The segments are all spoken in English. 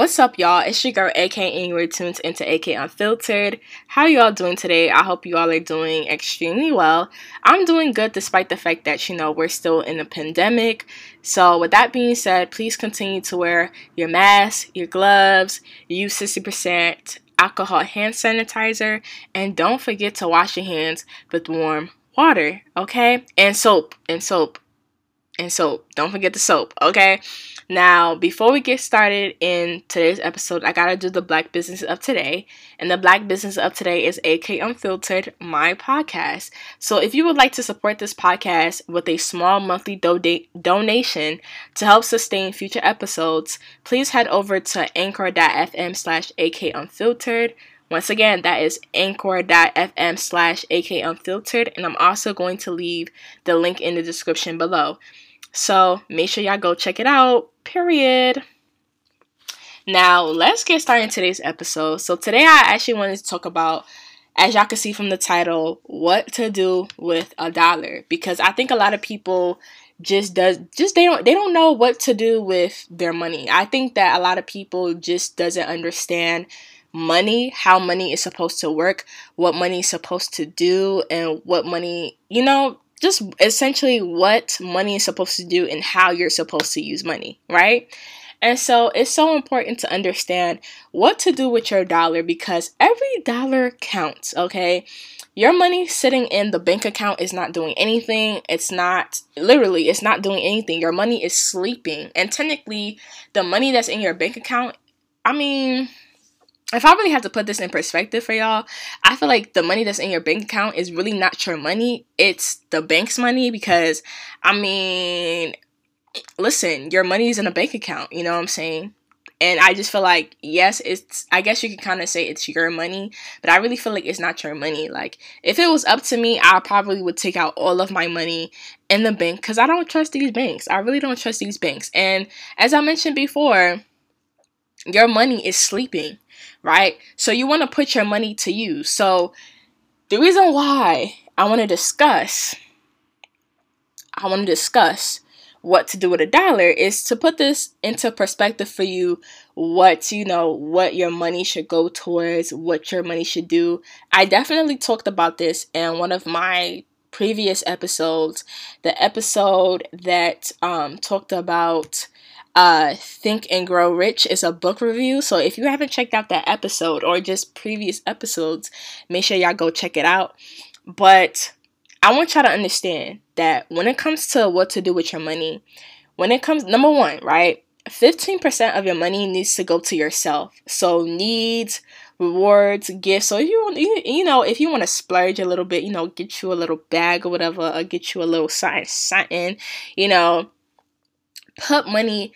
What's up, y'all? It's your girl, AK, and you're tuned into AK Unfiltered. How y'all doing today? I hope you all are doing extremely well. I'm doing good despite the fact that, you know, we're still in a pandemic. So, with that being said, please continue to wear your mask, your gloves, use 60% alcohol hand sanitizer, and don't forget to wash your hands with warm water, okay? And soap, and soap, and soap. Don't forget the soap, okay? Now, before we get started in today's episode, I gotta do the Black Business of Today. And the Black Business of Today is AK Unfiltered, my podcast. So if you would like to support this podcast with a small monthly do- donation to help sustain future episodes, please head over to anchor.fm slash AK Unfiltered. Once again, that is anchor.fm slash AK Unfiltered. And I'm also going to leave the link in the description below. So make sure y'all go check it out. Period. Now, let's get started in today's episode. So, today I actually wanted to talk about, as y'all can see from the title, what to do with a dollar. Because I think a lot of people just does just they don't they don't know what to do with their money. I think that a lot of people just doesn't understand money, how money is supposed to work, what money is supposed to do, and what money, you know, just essentially what money is supposed to do and how you're supposed to use money, right? And so it's so important to understand what to do with your dollar because every dollar counts, okay? Your money sitting in the bank account is not doing anything. It's not, literally, it's not doing anything. Your money is sleeping. And technically, the money that's in your bank account, I mean, if I really have to put this in perspective for y'all, I feel like the money that's in your bank account is really not your money. It's the bank's money because, I mean, listen, your money is in a bank account. You know what I'm saying? And I just feel like, yes, it's, I guess you could kind of say it's your money, but I really feel like it's not your money. Like, if it was up to me, I probably would take out all of my money in the bank because I don't trust these banks. I really don't trust these banks. And as I mentioned before, your money is sleeping right? So you want to put your money to use. So the reason why I want to discuss I want to discuss what to do with a dollar is to put this into perspective for you what you know what your money should go towards what your money should do i definitely talked about this in one of my previous episodes the episode that um, talked about uh, Think and Grow Rich is a book review. So if you haven't checked out that episode or just previous episodes, make sure y'all go check it out. But I want y'all to understand that when it comes to what to do with your money, when it comes, number one, right? 15% of your money needs to go to yourself. So needs, rewards, gifts. So if you want, you, you know, if you want to splurge a little bit, you know, get you a little bag or whatever, or get you a little something, something, you know, put money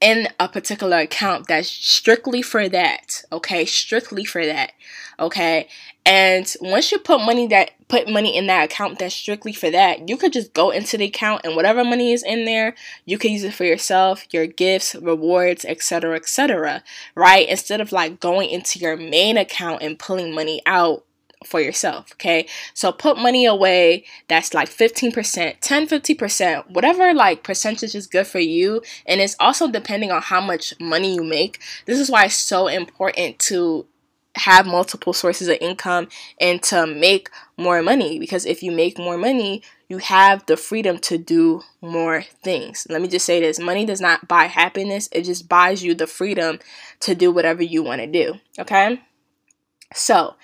in a particular account that's strictly for that okay? Strictly for that okay? And once you put money that put money in that account that's strictly for that you could just go into the account and whatever money is in there you can use it for yourself your gifts rewards etc etc right? Instead of like going into your main account and pulling money out for yourself, okay? So put money away that's like 15%, 10, 50%, whatever like percentage is good for you. And it's also depending on how much money you make. This is why it's so important to have multiple sources of income and to make more money because if you make more money, you have the freedom to do more things. Let me just say this money does not buy happiness, it just buys you the freedom to do whatever you want to do, okay? So,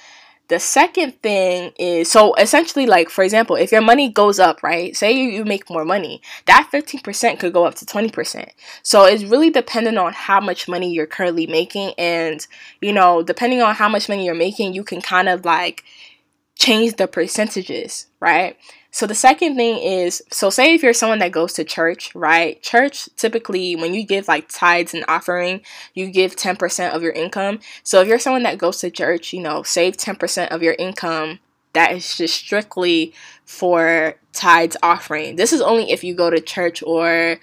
the second thing is so essentially, like for example, if your money goes up, right? Say you, you make more money, that 15% could go up to 20%. So it's really dependent on how much money you're currently making. And, you know, depending on how much money you're making, you can kind of like change the percentages, right? So the second thing is so say if you're someone that goes to church, right? Church typically when you give like tithes and offering, you give 10% of your income. So if you're someone that goes to church, you know, save 10% of your income that is just strictly for tithes offering. This is only if you go to church or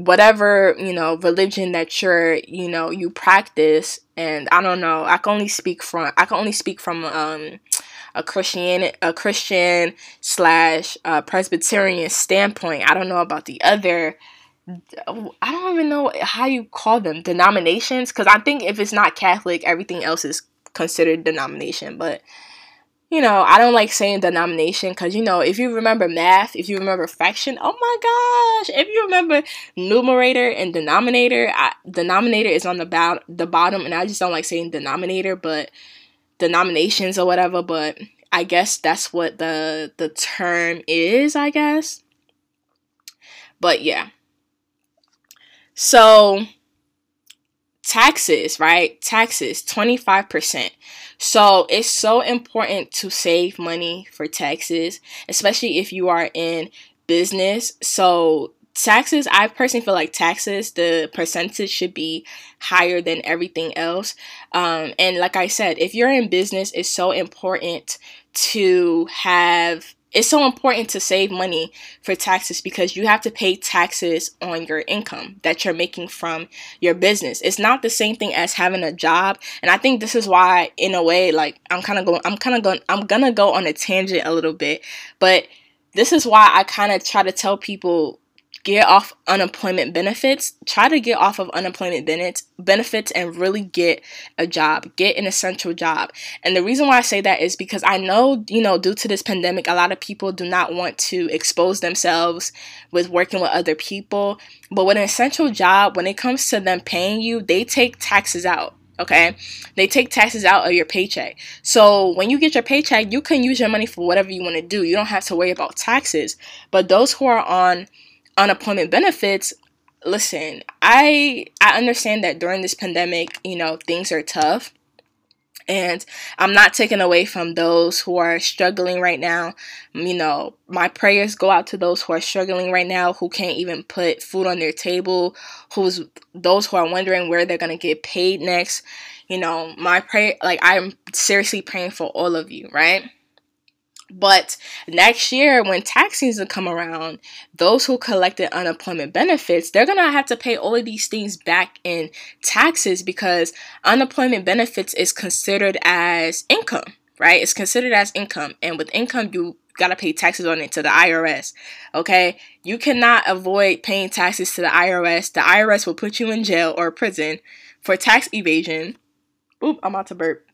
whatever you know religion that you're you know you practice and i don't know i can only speak from i can only speak from um a Christian a Christian slash uh, Presbyterian standpoint. I don't know about the other I don't even know how you call them denominations because I think if it's not Catholic, everything else is considered denomination. But you know, I don't like saying denomination because you know, if you remember math, if you remember fraction, oh my gosh, if you remember numerator and denominator, I, denominator is on the bout the bottom, and I just don't like saying denominator, but denominations or whatever. But I guess that's what the the term is. I guess. But yeah. So taxes, right? Taxes, 25%. So it's so important to save money for taxes, especially if you are in business. So taxes, I personally feel like taxes, the percentage should be higher than everything else. Um, and like I said, if you're in business, it's so important to have it's so important to save money for taxes because you have to pay taxes on your income that you're making from your business. It's not the same thing as having a job, and I think this is why in a way like I'm kind of going I'm kind of going I'm going to go on a tangent a little bit, but this is why I kind of try to tell people get off unemployment benefits try to get off of unemployment benefits benefits and really get a job get an essential job. And the reason why i say that is because i know you know due to this pandemic a lot of people do not want to expose themselves with working with other people. But with an essential job when it comes to them paying you they take taxes out okay? They take taxes out of your paycheck. So when you get your paycheck you can use your money for whatever you want to do. You don't have to worry about taxes. But those who are on unemployment benefits listen i i understand that during this pandemic you know things are tough. And i'm not taking away from those who are struggling right now. You know my prayers go out to those who are struggling right now who can't even put food on their table who's those who are wondering where they're to get paid next. You know my prayer like i'm seriously praying for all of you right but next year, when tax season come around, those who collected unemployment benefits, they're gonna have to pay all of these things back in taxes because unemployment benefits is considered as income, right? It's considered as income, and with income, you gotta pay taxes on it to the IRS. Okay, you cannot avoid paying taxes to the IRS. The IRS will put you in jail or prison for tax evasion. Oop, I'm about to burp.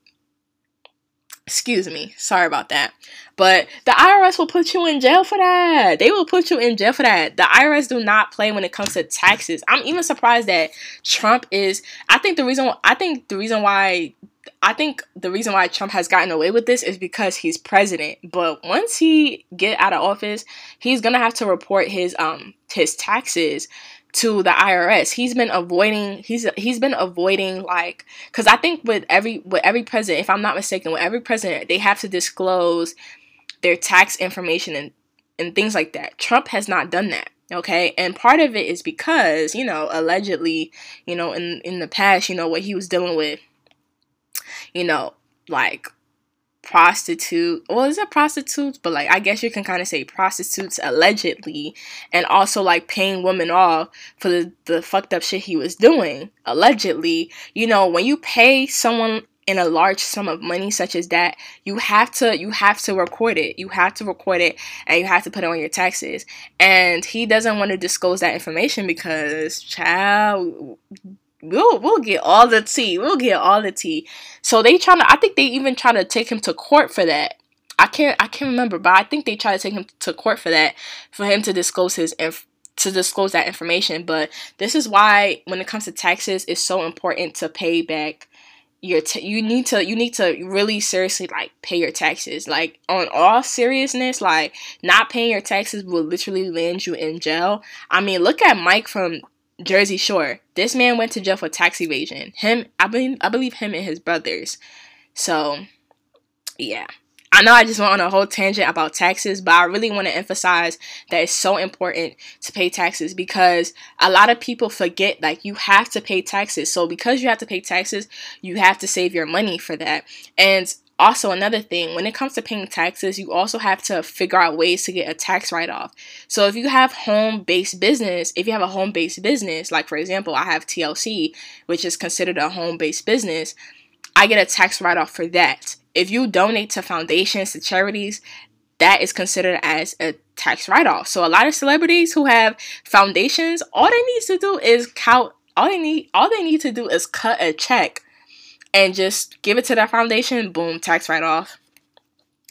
Excuse me. Sorry about that. But the IRS will put you in jail for that. They will put you in jail for that. The IRS do not play when it comes to taxes. I'm even surprised that Trump is I think the reason I think the reason why I think the reason why Trump has gotten away with this is because he's president. But once he get out of office, he's gonna have to report his um his taxes to the IRS. He's been avoiding he's he's been avoiding like cuz I think with every with every president, if I'm not mistaken, with every president, they have to disclose their tax information and and things like that. Trump has not done that. Okay? And part of it is because, you know, allegedly, you know, in in the past, you know, what he was dealing with you know, like prostitute well is it prostitutes but like i guess you can kind of say prostitutes allegedly and also like paying women off for the, the fucked up shit he was doing allegedly. You know when you pay someone in a large sum of money such as that you have to you have to record it. You have to record it and you have to put it on your taxes. And he doesn't want to disclose that information because child we'll we'll get all the tea. We'll get all the tea. So they trying to I think they even trying to take him to court for that. I can't I can't remember, but I think they try to take him to court for that for him to disclose his inf- to disclose that information. But this is why when it comes to taxes, it's so important to pay back your t- you need to you need to really seriously like pay your taxes like on all seriousness like not paying your taxes will literally land you in jail i mean look at mike from Jersey Shore. This man went to jail for tax evasion. Him, I believe, I believe him and his brothers. So, yeah. I know I just went on a whole tangent about taxes, but I really want to emphasize that it's so important to pay taxes because a lot of people forget like you have to pay taxes. So because you have to pay taxes, you have to save your money for that. And also, another thing, when it comes to paying taxes, you also have to figure out ways to get a tax write off. So, if you have home based business, if you have a home based business, like for example, I have TLC, which is considered a home based business, I get a tax write off for that. If you donate to foundations, to charities, that is considered as a tax write-off. So a lot of celebrities who have foundations, all they need to do is count all they need all they need to do is cut a check and just give it to that foundation, boom, tax write-off.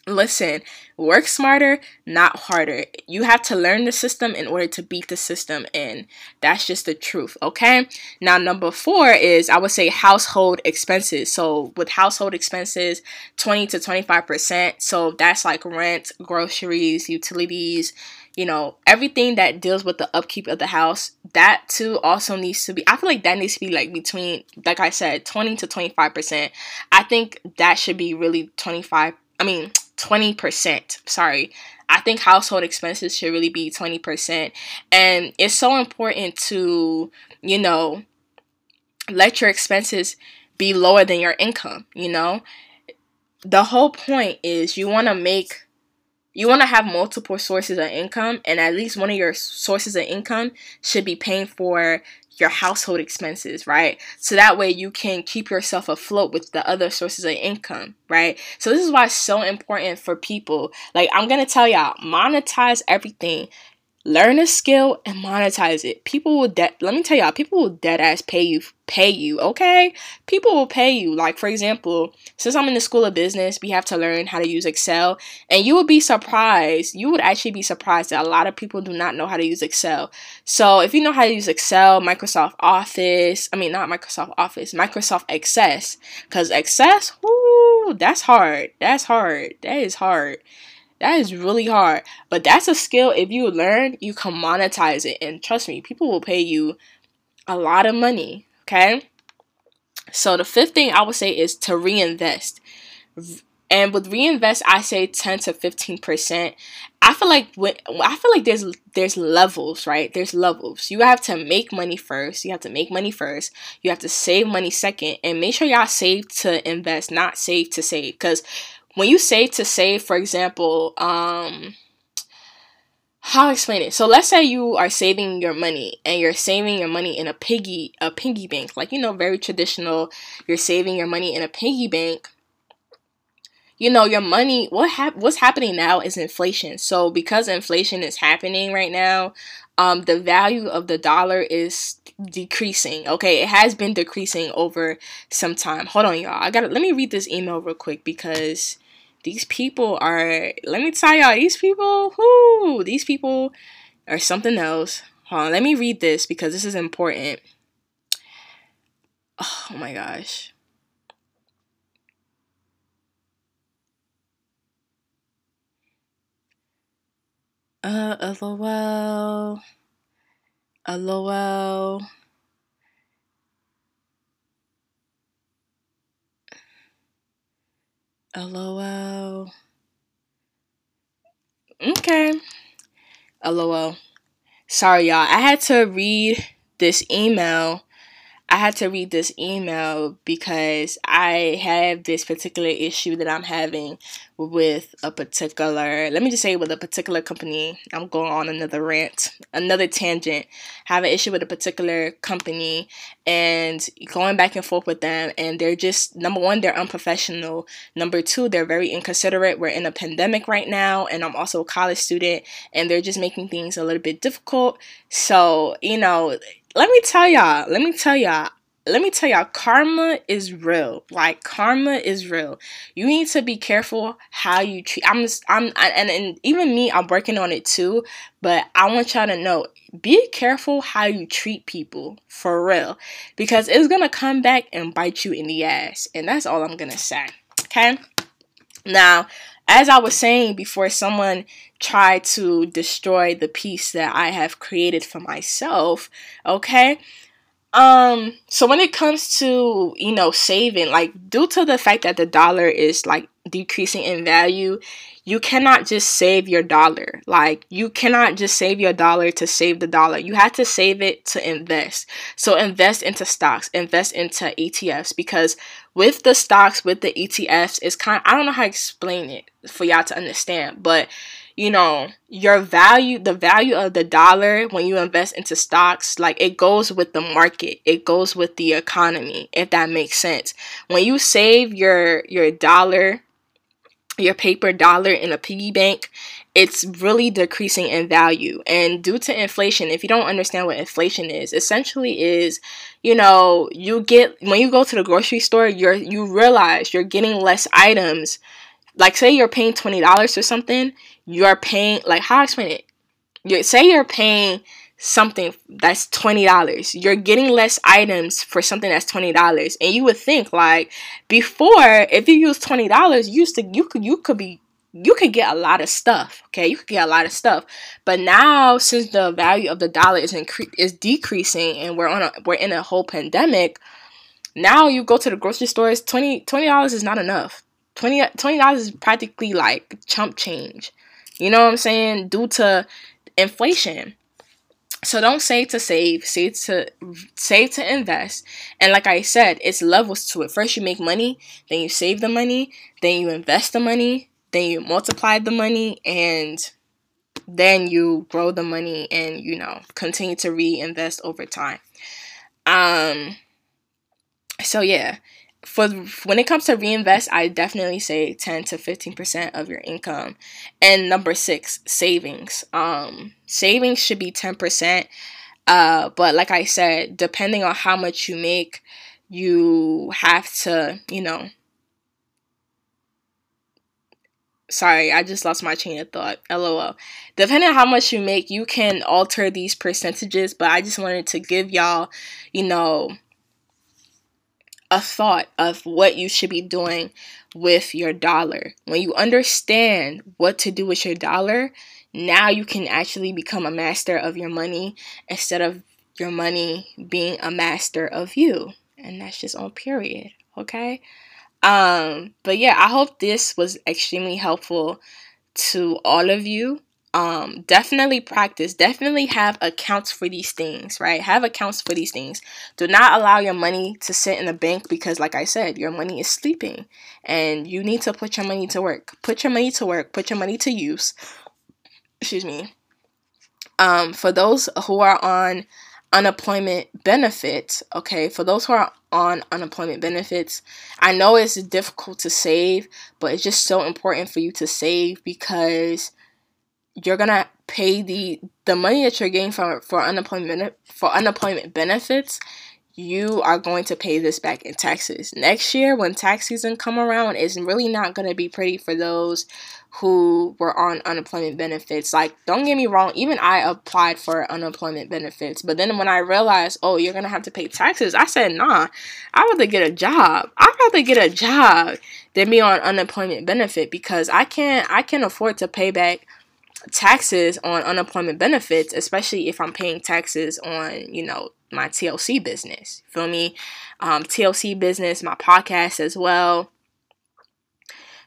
Listen, work smarter, not harder. You have to learn the system in order to beat the system, and that's just the truth, okay? Now, number four is I would say household expenses. So, with household expenses, 20 to 25%. So, that's like rent, groceries, utilities, you know, everything that deals with the upkeep of the house, that too also needs to be, I feel like that needs to be like between, like I said, 20 to 25%. I think that should be really 25, I mean, 20%. Sorry. I think household expenses should really be 20%. And it's so important to, you know, let your expenses be lower than your income, you know? The whole point is you want to make you want to have multiple sources of income and at least one of your sources of income should be paying for your household expenses, right? So that way you can keep yourself afloat with the other sources of income, right? So this is why it's so important for people. Like I'm going to tell y'all, monetize everything learn a skill and monetize it. People will de- let me tell y'all, people will dead ass pay you pay you, okay? People will pay you. Like for example, since I'm in the school of business, we have to learn how to use Excel, and you would be surprised. You would actually be surprised that a lot of people do not know how to use Excel. So, if you know how to use Excel, Microsoft Office, I mean not Microsoft Office, Microsoft Access, cuz Access, whoo, that's hard. That's hard. That is hard. That is really hard. But that's a skill if you learn, you can monetize it. And trust me, people will pay you a lot of money. Okay? So the fifth thing I would say is to reinvest. And with reinvest, I say 10 to 15%. I feel like when, I feel like there's there's levels, right? There's levels. You have to make money first. You have to make money first. You have to save money second, and make sure y'all save to invest, not save to save. Because when you say to save, for example, um, how explain it? So let's say you are saving your money and you're saving your money in a piggy a piggy bank, like you know, very traditional. You're saving your money in a piggy bank. You know, your money. What hap- What's happening now is inflation. So because inflation is happening right now, um, the value of the dollar is decreasing. Okay, it has been decreasing over some time. Hold on, y'all. I gotta let me read this email real quick because these people are let me tell y'all these people whoo these people are something else. Hold on let me read this because this is important. Oh my gosh. Uh lol lol LOL. Okay. LOL. Sorry, y'all. I had to read this email I had to read this email because I have this particular issue that I'm having with a particular, let me just say with a particular company. I'm going on another rant, another tangent. I have an issue with a particular company and going back and forth with them. And they're just, number one, they're unprofessional. Number two, they're very inconsiderate. We're in a pandemic right now, and I'm also a college student, and they're just making things a little bit difficult. So, you know, let me tell y'all, let me tell y'all, let me tell y'all, karma is real. Like karma is real. You need to be careful how you treat. I'm, just, I'm, and, and even me, I'm working on it too. But I want y'all to know, be careful how you treat people for real, because it's gonna come back and bite you in the ass. And that's all I'm gonna say. Okay. Now, as I was saying before, someone tried to destroy the peace that I have created for myself. Okay. Um, so when it comes to, you know, saving, like due to the fact that the dollar is like decreasing in value, you cannot just save your dollar. Like you cannot just save your dollar to save the dollar. You have to save it to invest. So invest into stocks, invest into ETFs because with the stocks, with the ETFs, it's kind of, I don't know how to explain it for y'all to understand, but you know, your value, the value of the dollar when you invest into stocks, like it goes with the market. It goes with the economy, if that makes sense. When you save your your dollar your paper dollar in a piggy bank, it's really decreasing in value. And due to inflation, if you don't understand what inflation is, essentially is, you know, you get when you go to the grocery store, you're you realize you're getting less items. Like say you're paying twenty dollars for something, you're paying like how I explain it. You say you're paying something that's $20. You're getting less items for something that's $20. And you would think like before if you use $20, you used to you could you could be you could get a lot of stuff, okay? You could get a lot of stuff. But now since the value of the dollar is incre- is decreasing and we're on a we're in a whole pandemic, now you go to the grocery stores, 20 dollars is not enough. 20 dollars is practically like chump change. You know what I'm saying? Due to inflation. So don't save to save, save to save to invest. And like I said, it's levels to it. First you make money, then you save the money, then you invest the money, then you multiply the money and then you grow the money and you know, continue to reinvest over time. Um so yeah, for when it comes to reinvest, I definitely say 10 to 15% of your income. And number 6, savings. Um savings should be 10%. Uh but like I said, depending on how much you make, you have to, you know, sorry, I just lost my chain of thought. LOL. Depending on how much you make, you can alter these percentages, but I just wanted to give y'all, you know, a thought of what you should be doing with your dollar. When you understand what to do with your dollar, now you can actually become a master of your money instead of your money being a master of you. And that's just on period, okay? Um, but yeah, I hope this was extremely helpful to all of you um, definitely practice. Definitely have accounts for these things, right? Have accounts for these things. Do not allow your money to sit in the bank because, like I said, your money is sleeping and you need to put your money to work. Put your money to work, put your money to use. Excuse me. Um, for those who are on unemployment benefits, okay, for those who are on unemployment benefits, I know it's difficult to save, but it's just so important for you to save because you're gonna pay the the money that you're getting for for unemployment for unemployment benefits you are going to pay this back in taxes. Next year when tax season come around it's really not going to be pretty for those who were on unemployment benefits. Like don't get me wrong even i applied for unemployment benefits but then when i realized oh you're going to have to pay taxes i said nah i'd rather get a job. I'd rather get a job than be on unemployment benefit because i can't i can't afford to pay back taxes on unemployment benefits, especially if I'm paying taxes on, you know, my TLC business. Feel me? Um, TLC business, my podcast as well.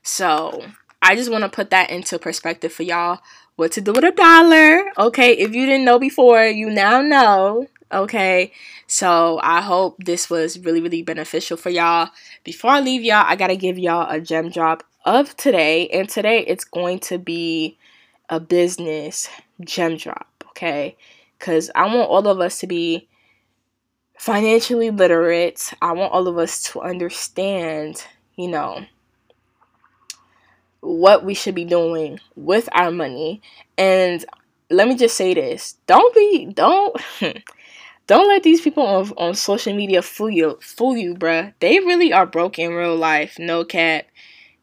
So I just want to put that into perspective for y'all. What to do with a dollar? Okay, if you didn't know before, you now know. Okay, so I hope this was really, really beneficial for y'all. Before I leave y'all, I gotta give y'all a gem drop of today, and today it's going to be a business gem drop, okay? Because I want all of us to be financially literate. I want all of us to understand, you know, what we should be doing with our money. And let me just say this don't be, don't. Don't let these people on, on social media fool you, fool you, bruh. They really are broke in real life, no cap.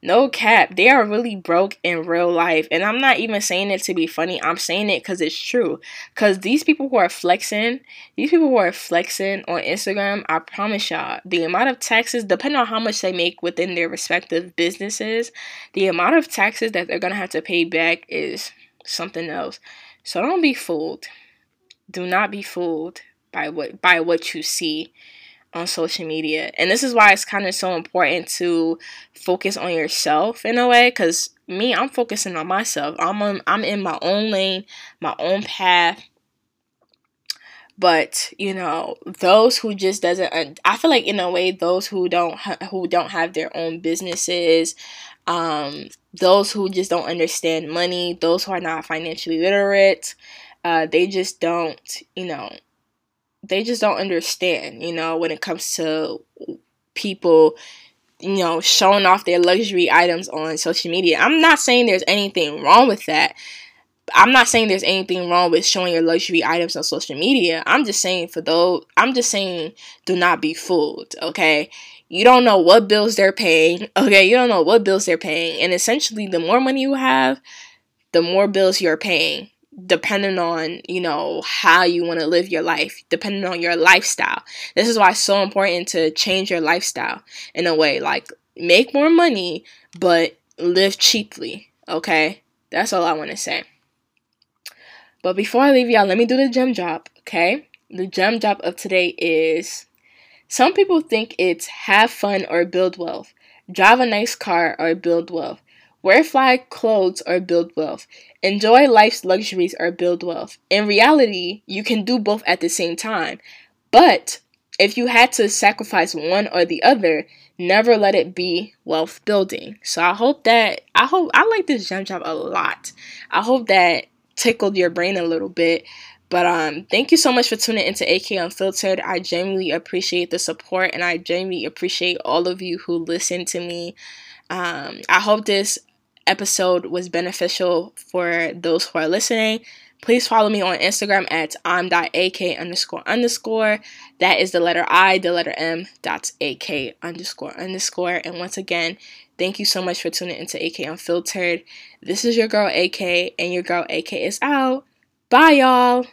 No cap, they are really broke in real life. And I'm not even saying it to be funny. I'm saying it because it's true. Because these people who are flexing, these people who are flexing on Instagram, I promise y'all, the amount of taxes, depending on how much they make within their respective businesses, the amount of taxes that they're going to have to pay back is something else. So don't be fooled. Do not be fooled by what by what you see on social media. And this is why it's kind of so important to focus on yourself in a way cuz me I'm focusing on myself. I'm on, I'm in my own lane, my own path. But, you know, those who just doesn't I feel like in a way those who don't who don't have their own businesses um those who just don't understand money, those who are not financially literate, uh, they just don't, you know, they just don't understand, you know, when it comes to people you know, showing off their luxury items on social media. I'm not saying there's anything wrong with that. I'm not saying there's anything wrong with showing your luxury items on social media. I'm just saying for those, I'm just saying do not be fooled, okay? You don't know what bills they're paying, okay? You don't know what bills they're paying. And essentially, the more money you have, the more bills you're paying depending on you know how you want to live your life depending on your lifestyle. This is why it's so important to change your lifestyle in a way like make more money but live cheaply okay? That's all i want to say. But before i leave y'all let me do the gem drop okay? The gem drop of today is some people think it's have fun or build wealth. Drive a nice car or build wealth Wear fly clothes or build wealth. Enjoy life's luxuries or build wealth. In reality, you can do both at the same time. But if you had to sacrifice one or the other, never let it be wealth building. So I hope that I hope I like this gem drop a lot. I hope that tickled your brain a little bit. But um, thank you so much for tuning into AK Unfiltered. I genuinely appreciate the support, and I genuinely appreciate all of you who listen to me. Um, I hope this episode was beneficial for those who are listening, please follow me on Instagram at I'm.ak underscore underscore. That is the letter I, the letter M, dot AK underscore underscore. And once again, thank you so much for tuning into AK Unfiltered. This is your girl AK, and your girl AK is out. Bye, y'all.